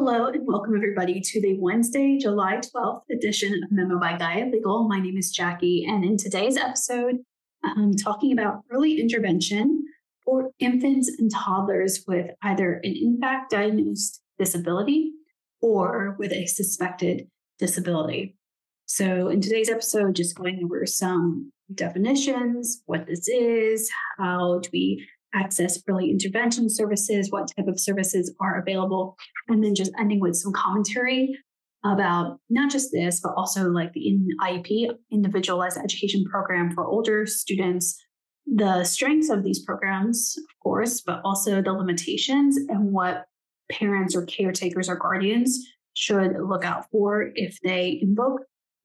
Hello and welcome everybody to the Wednesday, July 12th edition of Memo by Gaia Legal. My name is Jackie, and in today's episode, I'm talking about early intervention for infants and toddlers with either an in fact diagnosed disability or with a suspected disability. So, in today's episode, just going over some definitions, what this is, how do we access early intervention services, what type of services are available, and then just ending with some commentary about not just this, but also like the IEP, individualized education program for older students, the strengths of these programs, of course, but also the limitations and what parents or caretakers or guardians should look out for if they invoke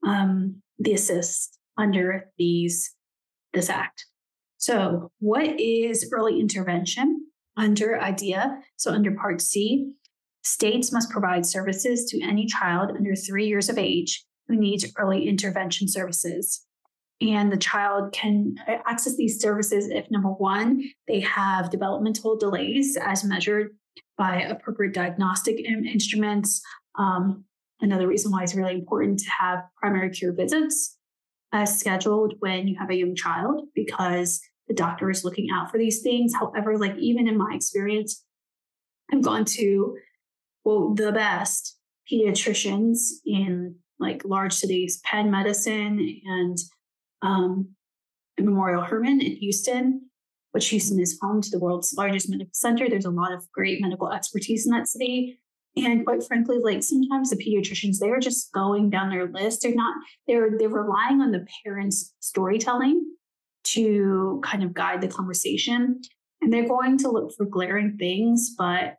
um, the assist under these this act. So, what is early intervention under IDEA? So, under Part C, states must provide services to any child under three years of age who needs early intervention services. And the child can access these services if number one, they have developmental delays as measured by appropriate diagnostic instruments. Um, another reason why it's really important to have primary care visits as scheduled when you have a young child because the doctor is looking out for these things. However, like even in my experience, I've gone to well the best pediatricians in like large cities, Penn Medicine and um, Memorial Hermann in Houston, which Houston is home to the world's largest medical center. There's a lot of great medical expertise in that city. And quite frankly, like sometimes the pediatricians, they're just going down their list. They're not, they're they're relying on the parents' storytelling to kind of guide the conversation. And they're going to look for glaring things, but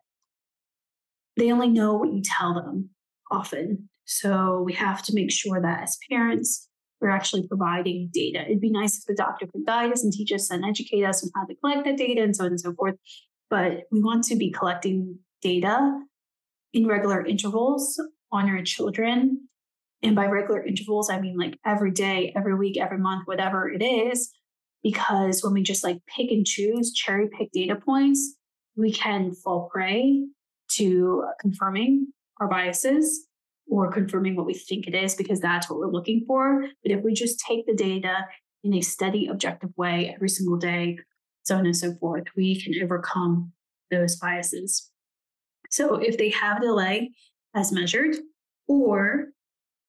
they only know what you tell them often. So we have to make sure that as parents, we're actually providing data. It'd be nice if the doctor could guide us and teach us and educate us on how to collect that data and so on and so forth. But we want to be collecting data in regular intervals on our children. And by regular intervals, I mean like every day, every week, every month, whatever it is, because when we just like pick and choose, cherry pick data points, we can fall prey to confirming our biases or confirming what we think it is because that's what we're looking for. But if we just take the data in a steady, objective way every single day, so on and so forth, we can overcome those biases. So if they have delay as measured, or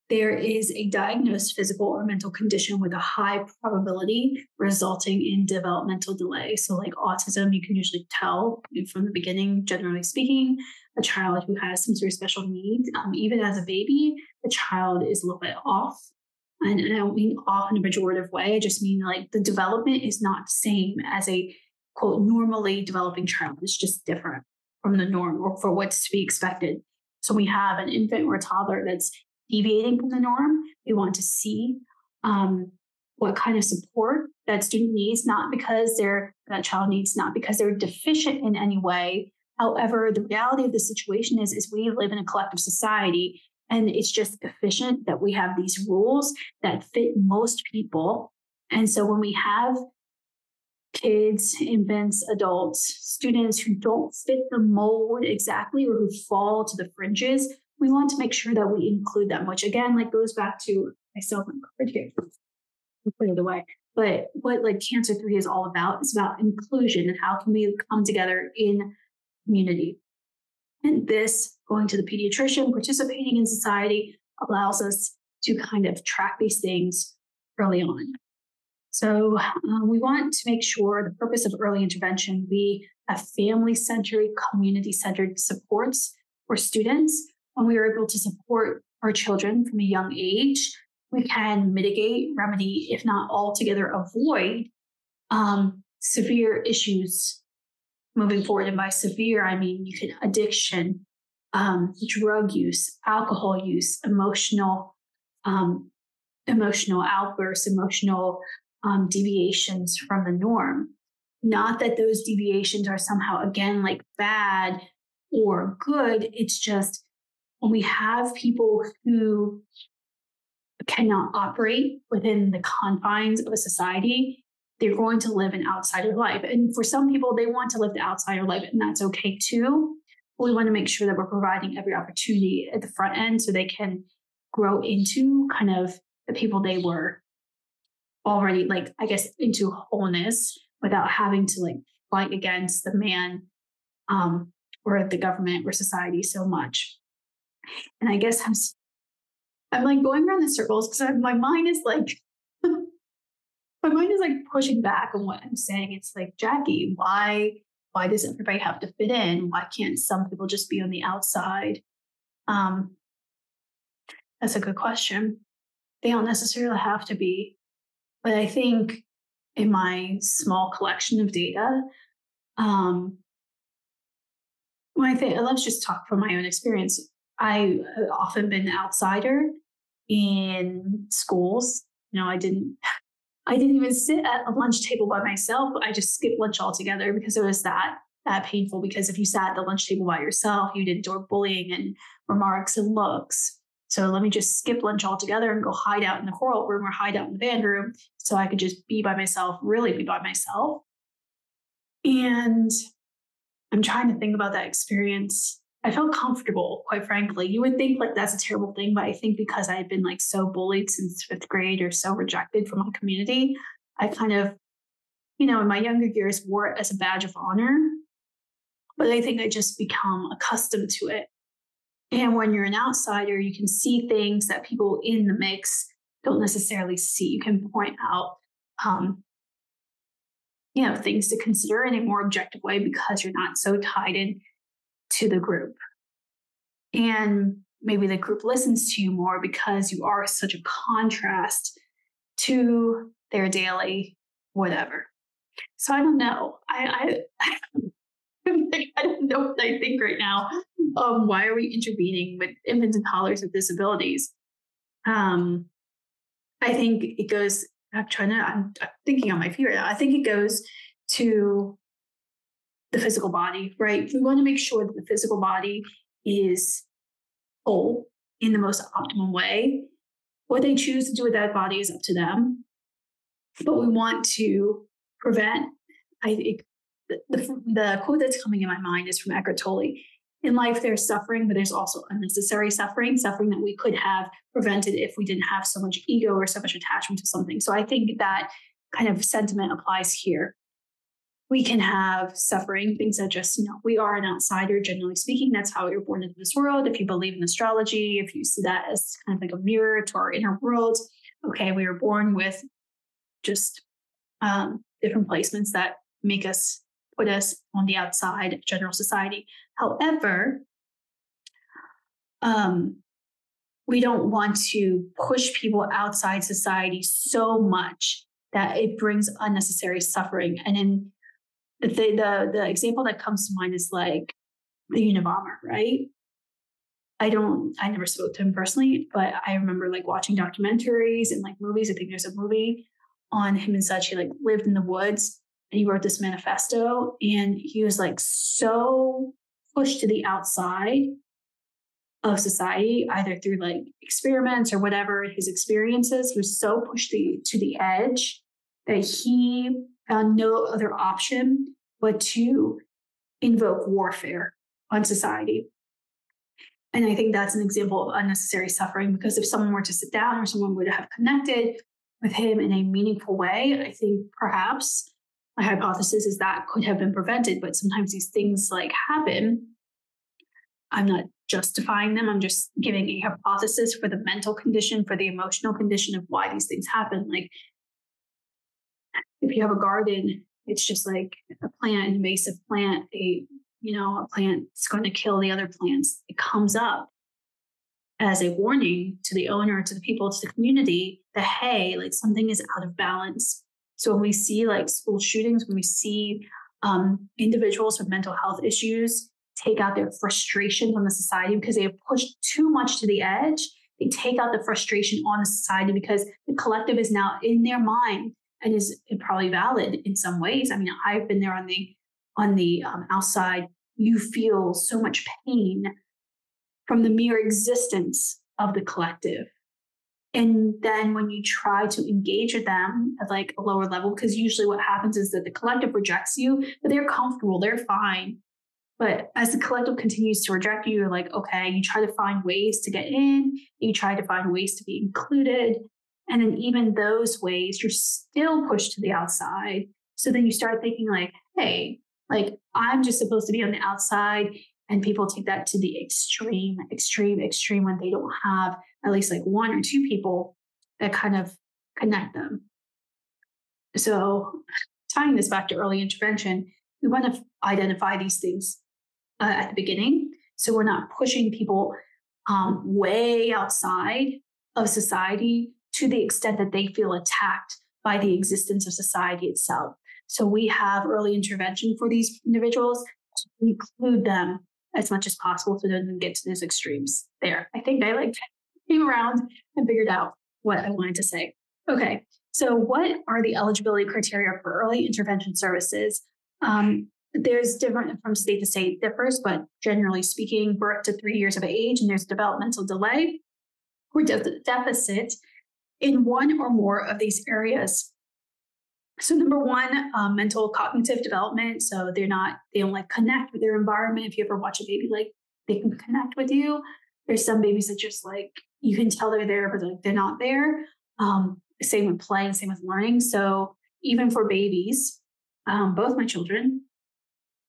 there is a diagnosed physical or mental condition with a high probability resulting in developmental delay. So, like autism, you can usually tell from the beginning, generally speaking, a child who has some sort of special needs, um, even as a baby, the child is a little bit off. And I don't mean off in a pejorative way. I just mean like the development is not the same as a quote normally developing child. It's just different from the norm or for what's to be expected. So we have an infant or a toddler that's deviating from the norm. We want to see um, what kind of support that student needs, not because they're that child needs, not because they're deficient in any way. However, the reality of the situation is, is we live in a collective society, and it's just efficient that we have these rules that fit most people. And so when we have kids, infants, adults, students who don't fit the mold exactly or who fall to the fringes, we want to make sure that we include them, which again, like goes back to myself have here. Put it away. But what like Cancer 3 is all about is about inclusion and how can we come together in community. And this, going to the pediatrician, participating in society, allows us to kind of track these things early on. So uh, we want to make sure the purpose of early intervention, we have family-centered, community-centered supports for students when we are able to support our children from a young age, we can mitigate, remedy, if not altogether avoid um, severe issues moving forward. And by severe, I mean you can addiction, um, drug use, alcohol use, emotional, um, emotional outbursts, emotional um, deviations from the norm. Not that those deviations are somehow again like bad or good. It's just when we have people who cannot operate within the confines of a society, they're going to live an outsider life. And for some people, they want to live the outsider life, and that's okay too. But we want to make sure that we're providing every opportunity at the front end so they can grow into kind of the people they were already like i guess into wholeness without having to like fight against the man um or the government or society so much and i guess i'm i'm like going around in circles because my mind is like my mind is like pushing back on what i'm saying. It's like jackie why why does everybody have to fit in? Why can't some people just be on the outside? Um that's a good question. They don't necessarily have to be but I think in my small collection of data, um, when I think, let's just talk from my own experience. I uh, often been an outsider in schools. You know, I didn't, I didn't even sit at a lunch table by myself. I just skipped lunch altogether because it was that that painful. Because if you sat at the lunch table by yourself, you'd endure bullying and remarks and looks. So let me just skip lunch altogether and go hide out in the choral room or hide out in the band room so I could just be by myself, really be by myself. And I'm trying to think about that experience. I felt comfortable, quite frankly. You would think like that's a terrible thing, but I think because I had been like so bullied since fifth grade or so rejected from my community, I kind of, you know, in my younger years wore it as a badge of honor. But I think I just become accustomed to it and when you're an outsider, you can see things that people in the mix don't necessarily see. You can point out, um, you know, things to consider in a more objective way because you're not so tied in to the group. And maybe the group listens to you more because you are such a contrast to their daily whatever. So I don't know. I, I I don't know what I think right now. Um, why are we intervening with infants and toddlers with disabilities? Um, I think it goes. I'm trying to. I'm, I'm thinking on my feet right now. I think it goes to the physical body, right? We want to make sure that the physical body is whole in the most optimal way. What they choose to do with that body is up to them. But we want to prevent, I think, the, the, quote that's coming in my mind is from Eckhart Tolle. In life, there's suffering, but there's also unnecessary suffering, suffering that we could have prevented if we didn't have so much ego or so much attachment to something. So I think that kind of sentiment applies here. We can have suffering, things that just, you know, we are an outsider, generally speaking. That's how you're born into this world. If you believe in astrology, if you see that as kind of like a mirror to our inner world, okay, we were born with just um, different placements that make us put us on the outside of general society. However, um, we don't want to push people outside society so much that it brings unnecessary suffering. And in the, the the example that comes to mind is like the Unabomber, right? I don't, I never spoke to him personally, but I remember like watching documentaries and like movies. I think there's a movie on him and such. He like lived in the woods and he wrote this manifesto and he was like so pushed to the outside of society either through like experiments or whatever his experiences he was so pushed the, to the edge that he found no other option but to invoke warfare on society and i think that's an example of unnecessary suffering because if someone were to sit down or someone would have connected with him in a meaningful way i think perhaps my hypothesis is that could have been prevented, but sometimes these things like happen. I'm not justifying them. I'm just giving a hypothesis for the mental condition, for the emotional condition of why these things happen. Like if you have a garden, it's just like a plant, an invasive plant, a you know, a plant is going to kill the other plants. It comes up as a warning to the owner, to the people, to the community that hey, like something is out of balance. So when we see like school shootings, when we see um, individuals with mental health issues take out their frustration on the society because they have pushed too much to the edge, they take out the frustration on the society because the collective is now in their mind and is probably valid in some ways. I mean, I've been there on the on the um, outside. You feel so much pain from the mere existence of the collective and then when you try to engage with them at like a lower level, because usually what happens is that the collective rejects you, but they're comfortable, they're fine. But as the collective continues to reject you, you're like, okay, you try to find ways to get in, you try to find ways to be included. And then even those ways, you're still pushed to the outside. So then you start thinking, like, hey, like I'm just supposed to be on the outside. And people take that to the extreme, extreme, extreme when they don't have at least like one or two people that kind of connect them. So, tying this back to early intervention, we want to identify these things uh, at the beginning. So we're not pushing people um, way outside of society to the extent that they feel attacked by the existence of society itself. So we have early intervention for these individuals to include them as much as possible so they don't get to those extremes there. I think I like came around and figured out what I wanted to say. Okay. So what are the eligibility criteria for early intervention services? Um, there's different from state to state differs, but generally speaking, birth to three years of age, and there's developmental delay or de- deficit in one or more of these areas. So number one, um, mental cognitive development. So they're not, they don't like connect with their environment. If you ever watch a baby, like they can connect with you. There's some babies that just like you can tell they're there, but like they're not there. Um, same with play, same with learning. So even for babies, um, both my children,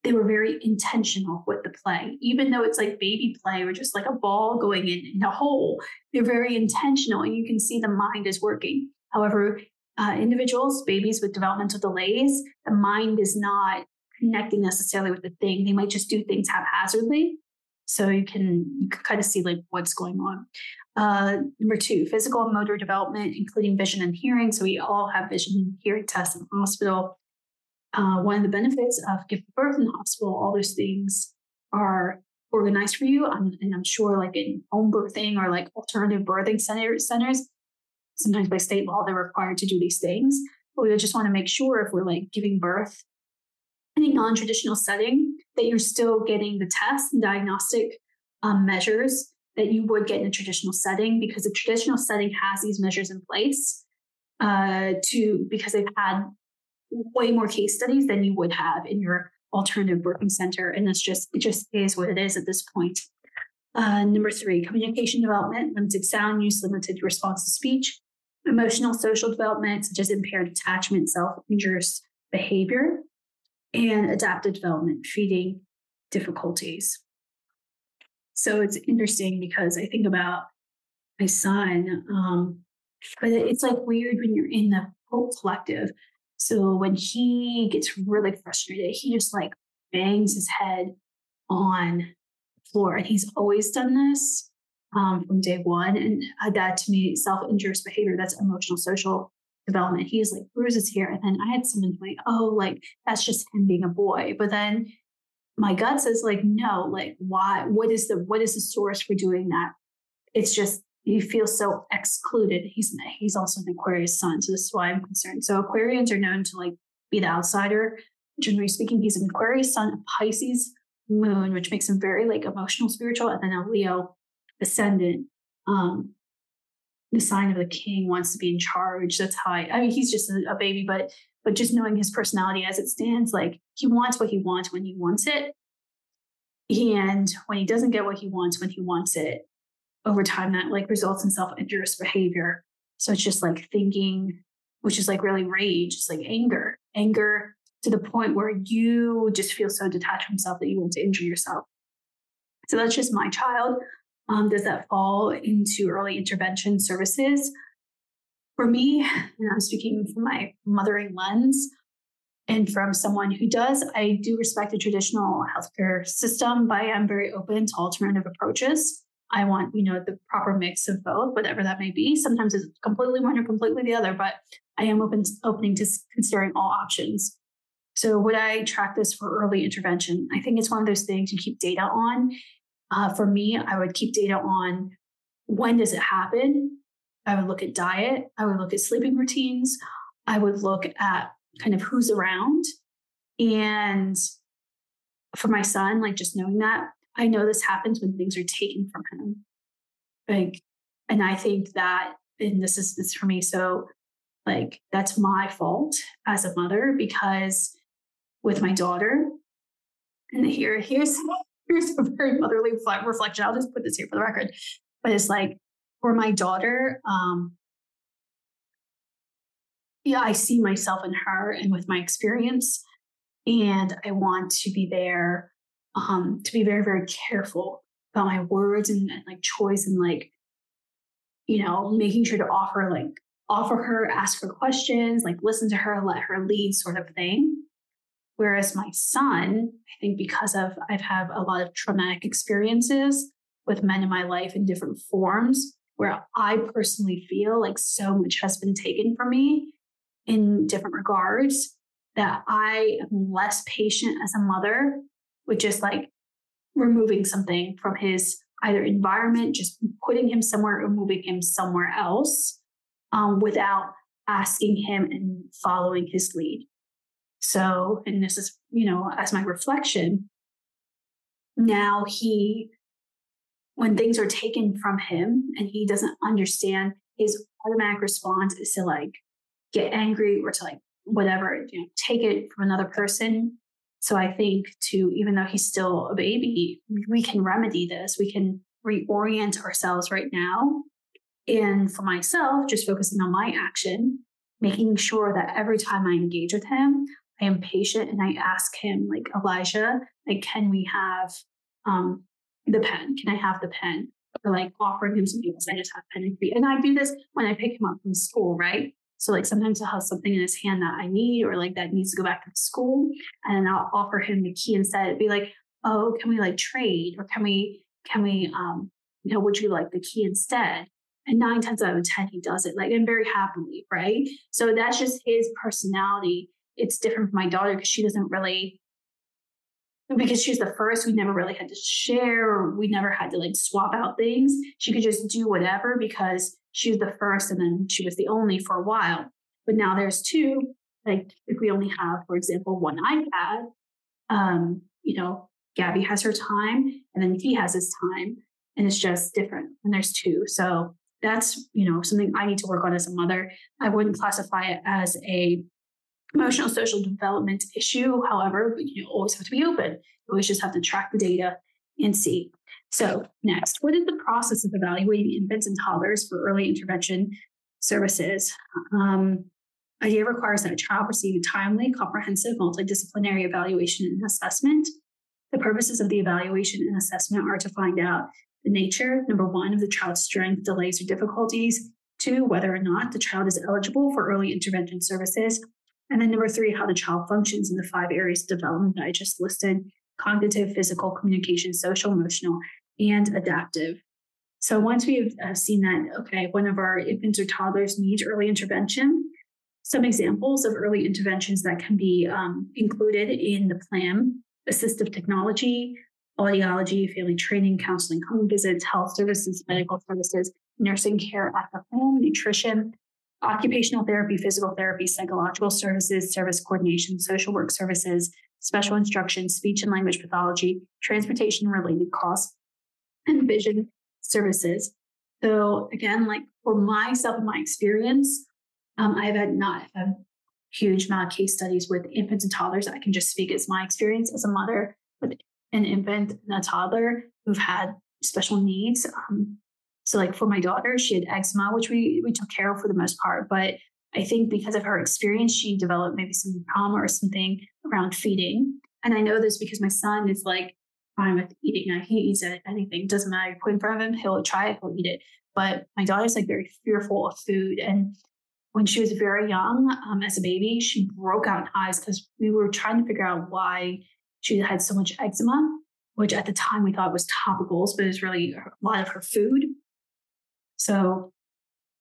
they were very intentional with the play, even though it's like baby play or just like a ball going in, in a hole. They're very intentional, and you can see the mind is working. However, uh, individuals, babies with developmental delays, the mind is not connecting necessarily with the thing. They might just do things haphazardly. So you can, you can kind of see like what's going on. Uh, number two, physical and motor development, including vision and hearing. So we all have vision and hearing tests in the hospital. Uh, one of the benefits of giving birth in the hospital, all those things are organized for you. I'm, and I'm sure like in home birthing or like alternative birthing center, centers, sometimes by state law, they're required to do these things. But we just want to make sure if we're like giving birth in a non-traditional setting, that you're still getting the tests and diagnostic um, measures that you would get in a traditional setting because a traditional setting has these measures in place uh, to because they've had way more case studies than you would have in your alternative birthing center and it's just it just is what it is at this point uh, number three communication development limited sound use limited response to speech emotional social development, such as impaired attachment, self injurious behavior, and adaptive development, feeding difficulties. So it's interesting because I think about my son, um, but it's like weird when you're in the whole collective. So when he gets really frustrated, he just like bangs his head on the floor. And he's always done this um, from day one. And uh, that to me, self injurious behavior, that's emotional social development. He's like bruises here. And then I had someone like, oh, like that's just him being a boy. But then my gut says like, no, like why, what is the, what is the source for doing that? It's just, he feels so excluded. He's, he's also an Aquarius sun. So this is why I'm concerned. So Aquarians are known to like be the outsider. Generally speaking, he's an Aquarius sun, a Pisces moon, which makes him very like emotional, spiritual, and then a Leo ascendant, um, the sign of the king wants to be in charge. That's how I, I mean, he's just a, a baby, but, but just knowing his personality as it stands, like he wants what he wants when he wants it. And when he doesn't get what he wants when he wants it, over time that like results in self-injurious behavior. So it's just like thinking, which is like really rage, it's like anger, anger to the point where you just feel so detached from self that you want to injure yourself. So that's just my child. Um, does that fall into early intervention services? For me, and I'm speaking from my mothering lens and from someone who does, I do respect the traditional healthcare system, but I am very open to alternative approaches. I want, you know, the proper mix of both, whatever that may be. Sometimes it's completely one or completely the other, but I am open to, opening to considering all options. So would I track this for early intervention? I think it's one of those things you keep data on uh, for me, I would keep data on when does it happen. I would look at diet. I would look at sleeping routines. I would look at kind of who's around. And for my son, like just knowing that, I know this happens when things are taken from him. Like, and I think that, and this is this for me. So, like, that's my fault as a mother because with my daughter, And here, here's here's a very motherly reflection. I'll just put this here for the record. But it's like for my daughter, um, yeah, I see myself in her and with my experience. And I want to be there um, to be very, very careful about my words and, and like choice and like, you know, making sure to offer like offer her, ask her questions, like listen to her, let her lead sort of thing. Whereas my son, I think because of I've had a lot of traumatic experiences with men in my life in different forms, where I personally feel like so much has been taken from me in different regards that I am less patient as a mother with just like removing something from his either environment, just putting him somewhere or moving him somewhere else um, without asking him and following his lead. So, and this is, you know, as my reflection, now he, when things are taken from him and he doesn't understand, his automatic response is to like get angry or to like whatever, you know, take it from another person. So I think to, even though he's still a baby, we can remedy this. We can reorient ourselves right now and for myself, just focusing on my action, making sure that every time I engage with him, I am patient and I ask him, like, Elijah, like, can we have um, the pen? Can I have the pen? Or like offering him something else. I just have pen and key. And I do this when I pick him up from school, right? So like sometimes he'll have something in his hand that I need or like that needs to go back to school. And I'll offer him the key instead. It'd be like, oh, can we like trade? Or can we, can we um, you know, would you like the key instead? And nine times out of 10, he does it like, and very happily, right? So that's just his personality. It's different from my daughter because she doesn't really, because she's the first, we never really had to share or we never had to like swap out things. She could just do whatever because she was the first and then she was the only for a while. But now there's two, like if we only have, for example, one iPad, um, you know, Gabby has her time and then he has his time and it's just different when there's two. So that's you know something i need to work on as a mother i wouldn't classify it as a emotional social development issue. However you always have to be open. You always just have to track the data and see. So next what is the process of evaluating infants and toddlers for early intervention services? Um, IDEA requires that a child receive a timely comprehensive multidisciplinary evaluation and assessment. The purposes of the evaluation and assessment are to find out the nature, number one, of the child's strength, delays, or difficulties. Two, whether or not the child is eligible for early intervention services. And then number three, how the child functions in the five areas of development that I just listed cognitive, physical, communication, social, emotional, and adaptive. So once we have seen that, okay, one of our infants or toddlers needs early intervention, some examples of early interventions that can be um, included in the plan assistive technology, audiology, family training, counseling, home visits, health services, medical services, nursing care at the home, nutrition, occupational therapy, physical therapy, psychological services, service coordination, social work services, special instruction, speech and language pathology, transportation related costs, and vision services. So again, like for myself and my experience, um, I've had not a huge amount of case studies with infants and toddlers. I can just speak as my experience as a mother with an infant and a toddler who've had special needs. Um, so, like for my daughter, she had eczema, which we we took care of for the most part. But I think because of her experience, she developed maybe some trauma or something around feeding. And I know this because my son is like fine with eating. Now he eats anything. Doesn't matter. You put in front of him, he'll try it. He'll eat it. But my daughter's like very fearful of food. And when she was very young, um, as a baby, she broke out in hives because we were trying to figure out why she had so much eczema, which at the time we thought was topicals, but it was really a lot of her food. So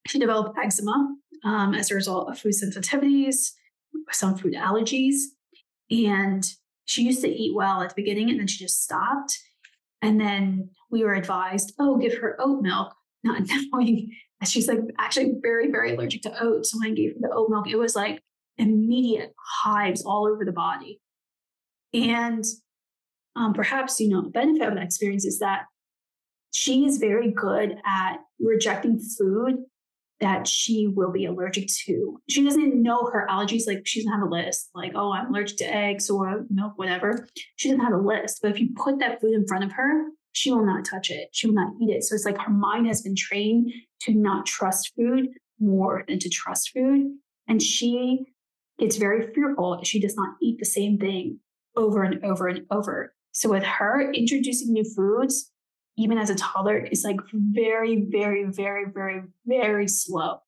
she developed eczema um, as a result of food sensitivities, some food allergies. And she used to eat well at the beginning and then she just stopped. And then we were advised, oh, give her oat milk, not knowing that she's like actually very, very allergic to oats. So when I gave her the oat milk, it was like immediate hives all over the body. And um, perhaps, you know, benefit of that experience is that she is very good at rejecting food that she will be allergic to. She doesn't know her allergies, like she doesn't have a list, like, oh, I'm allergic to eggs or milk, whatever. She doesn't have a list. But if you put that food in front of her, she will not touch it. She will not eat it. So it's like her mind has been trained to not trust food more than to trust food. And she gets very fearful if she does not eat the same thing over and over and over. So with her introducing new foods, even as a toddler, is like very, very, very, very, very slow.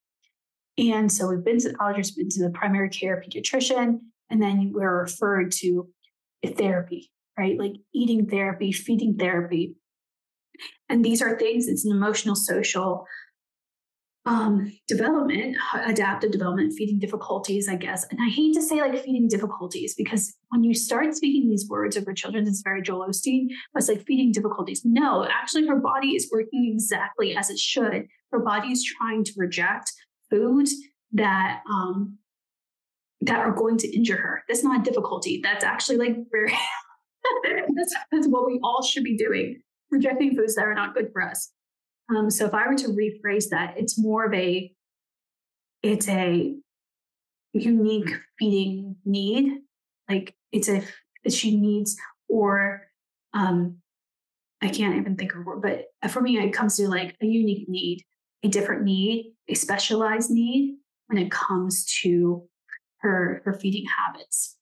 And so we've been to the allergist, been to the primary care pediatrician, and then we're referred to therapy, right? Like eating therapy, feeding therapy. And these are things, it's an emotional, social, um, development, adaptive development, feeding difficulties, I guess. And I hate to say like feeding difficulties because when you start speaking these words over children, it's very Joel Osteen. But it's like feeding difficulties. No, actually, her body is working exactly as it should. Her body is trying to reject foods that um, that are going to injure her. That's not a difficulty. That's actually like very. that's, that's what we all should be doing, rejecting foods that are not good for us. Um, so if I were to rephrase that, it's more of a, it's a unique feeding need. Like it's a, she needs, or um, I can't even think of a word, but for me, it comes to like a unique need, a different need, a specialized need when it comes to her her feeding habits.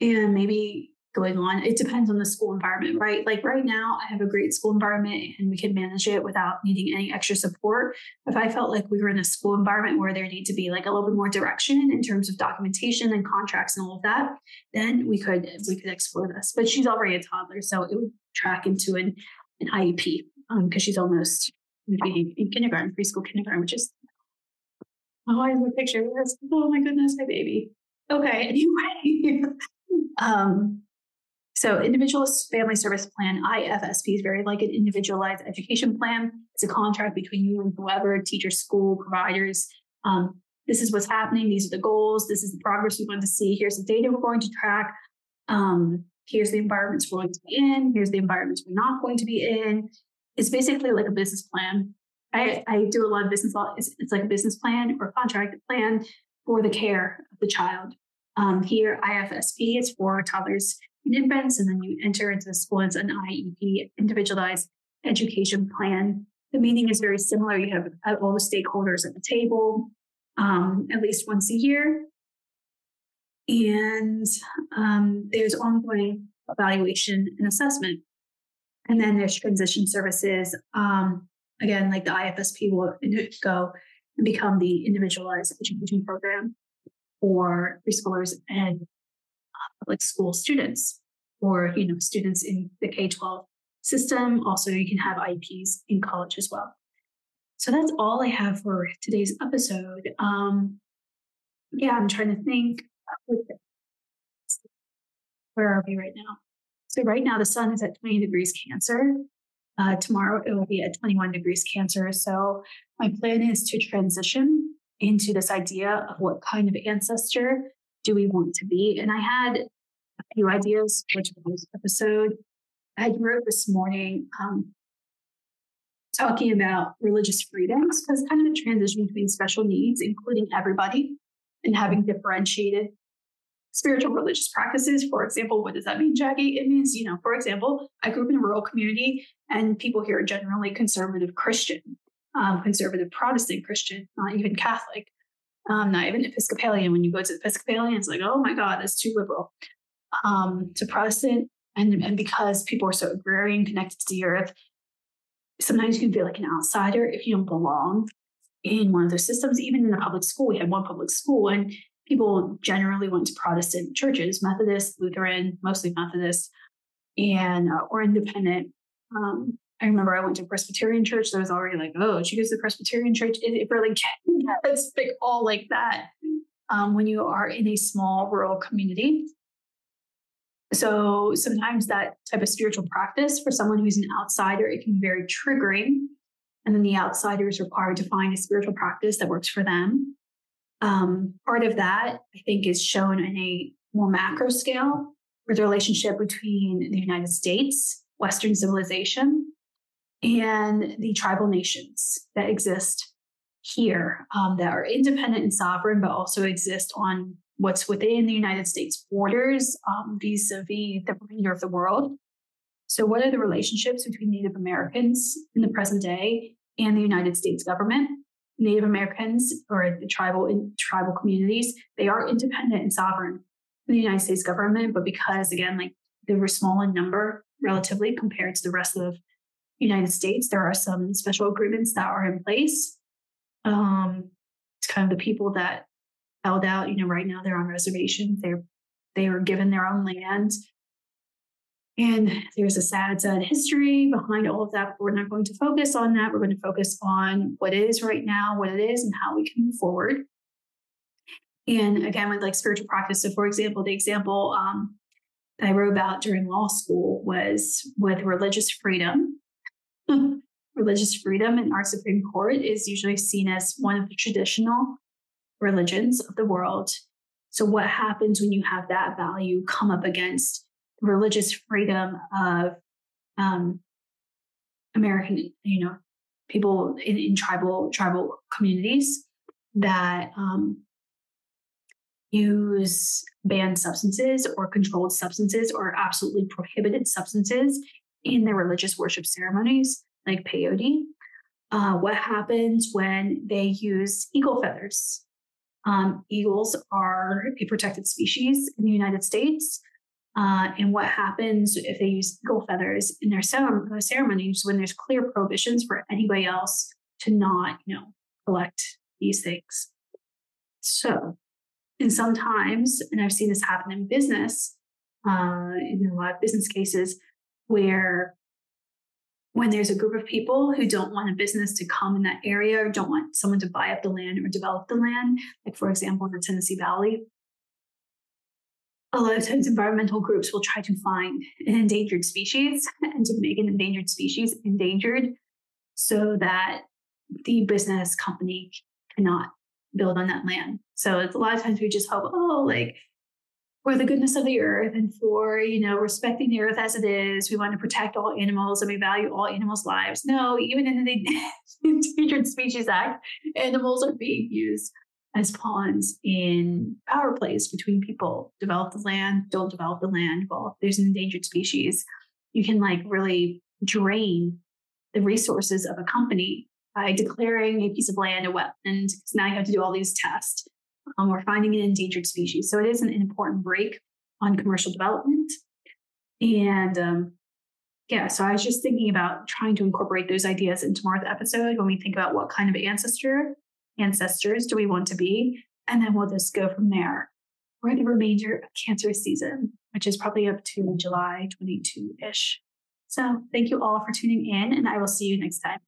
And maybe going on. It depends on the school environment, right? Like right now, I have a great school environment and we can manage it without needing any extra support. If I felt like we were in a school environment where there need to be like a little bit more direction in terms of documentation and contracts and all of that, then we could we could explore this. But she's already a toddler, so it would track into an an IEP because um, she's almost in kindergarten, preschool kindergarten, which is oh, I have a picture. Oh my goodness, my baby. Okay, anyway. um, so individualist family service plan, IFSP, is very like an individualized education plan. It's a contract between you and whoever, teacher, school, providers. Um, this is what's happening. These are the goals. This is the progress we want to see. Here's the data we're going to track. Um, here's the environments we're going to be in. Here's the environments we're not going to be in. It's basically like a business plan. I, I do a lot of business law. It's, it's like a business plan or contract plan for the care of the child. Um, here, IFSP is for toddlers infants, and then you enter into the school as an IEP, individualized education plan. The meeting is very similar. You have all the stakeholders at the table um, at least once a year. And um, there's ongoing evaluation and assessment. And then there's transition services. Um, again, like the IFSP will go and become the individualized education program for preschoolers and public school students or you know students in the K-12 system. Also, you can have IEPs in college as well. So that's all I have for today's episode. Um, yeah, I'm trying to think. Where are we right now? So right now the sun is at 20 degrees Cancer. Uh, tomorrow it will be at 21 degrees Cancer. So my plan is to transition into this idea of what kind of ancestor do we want to be. And I had a few ideas for today's episode. I wrote this morning um, talking about religious freedoms because kind of the transition between special needs, including everybody, and having differentiated spiritual religious practices. For example, what does that mean, Jackie? It means, you know, for example, I grew up in a rural community and people here are generally conservative Christian, um, conservative Protestant Christian, not even Catholic, um, not even Episcopalian. When you go to Episcopalian, it's like, oh my God, that's too liberal um, to Protestant, and, and because people are so agrarian, connected to the earth, sometimes you can feel like an outsider if you don't belong in one of those systems. Even in the public school, we had one public school, and people generally went to Protestant churches, Methodist, Lutheran, mostly Methodist, and uh, or independent. Um, I remember I went to Presbyterian church. That was already like, oh, she goes to Presbyterian church. It, it really gets big all like that um, when you are in a small rural community. So sometimes that type of spiritual practice for someone who's an outsider, it can be very triggering. And then the outsider is required to find a spiritual practice that works for them. Um, part of that, I think, is shown in a more macro scale with the relationship between the United States, Western civilization, and the tribal nations that exist here um, that are independent and sovereign, but also exist on what's within the United States borders vis a vis the remainder of the world. So, what are the relationships between Native Americans in the present day and the United States government? Native Americans or the tribal in tribal communities, they are independent and sovereign in the United States government, but because again, like they were small in number relatively compared to the rest of the United States, there are some special agreements that are in place. Um, it's kind of the people that held out, you know, right now they're on reservations. They're they were given their own land. And there's a sad, sad history behind all of that. But we're not going to focus on that. We're going to focus on what is right now, what it is, and how we can move forward. And again, with like spiritual practice. So, for example, the example um, that I wrote about during law school was with religious freedom. religious freedom in our Supreme Court is usually seen as one of the traditional religions of the world. So, what happens when you have that value come up against religious freedom of um, American, you know, people in, in tribal tribal communities that um, use banned substances or controlled substances or absolutely prohibited substances in their religious worship ceremonies, like peyote. Uh, what happens when they use eagle feathers? Um, eagles are a protected species in the United States. Uh, and what happens if they use eagle feathers in their ceremonies when there's clear prohibitions for anybody else to not, you know, collect these things. So, and sometimes, and I've seen this happen in business, uh, in a lot of business cases, where when there's a group of people who don't want a business to come in that area or don't want someone to buy up the land or develop the land, like for example in the Tennessee Valley, a lot of times environmental groups will try to find an endangered species and to make an endangered species endangered so that the business company cannot build on that land. So it's a lot of times we just hope, oh, like for the goodness of the earth and for you know respecting the earth as it is we want to protect all animals and we value all animals lives no even in the endangered species act animals are being used as pawns in power plays between people. Develop the land, don't develop the land. Well, there's an endangered species. You can like really drain the resources of a company by declaring a piece of land a wetland. Because now you have to do all these tests. Um, we're finding an endangered species. So it is an important break on commercial development. And um, yeah, so I was just thinking about trying to incorporate those ideas into the episode when we think about what kind of ancestor ancestors do we want to be? And then we'll just go from there for the remainder of cancer season, which is probably up to July 22 ish. So thank you all for tuning in, and I will see you next time.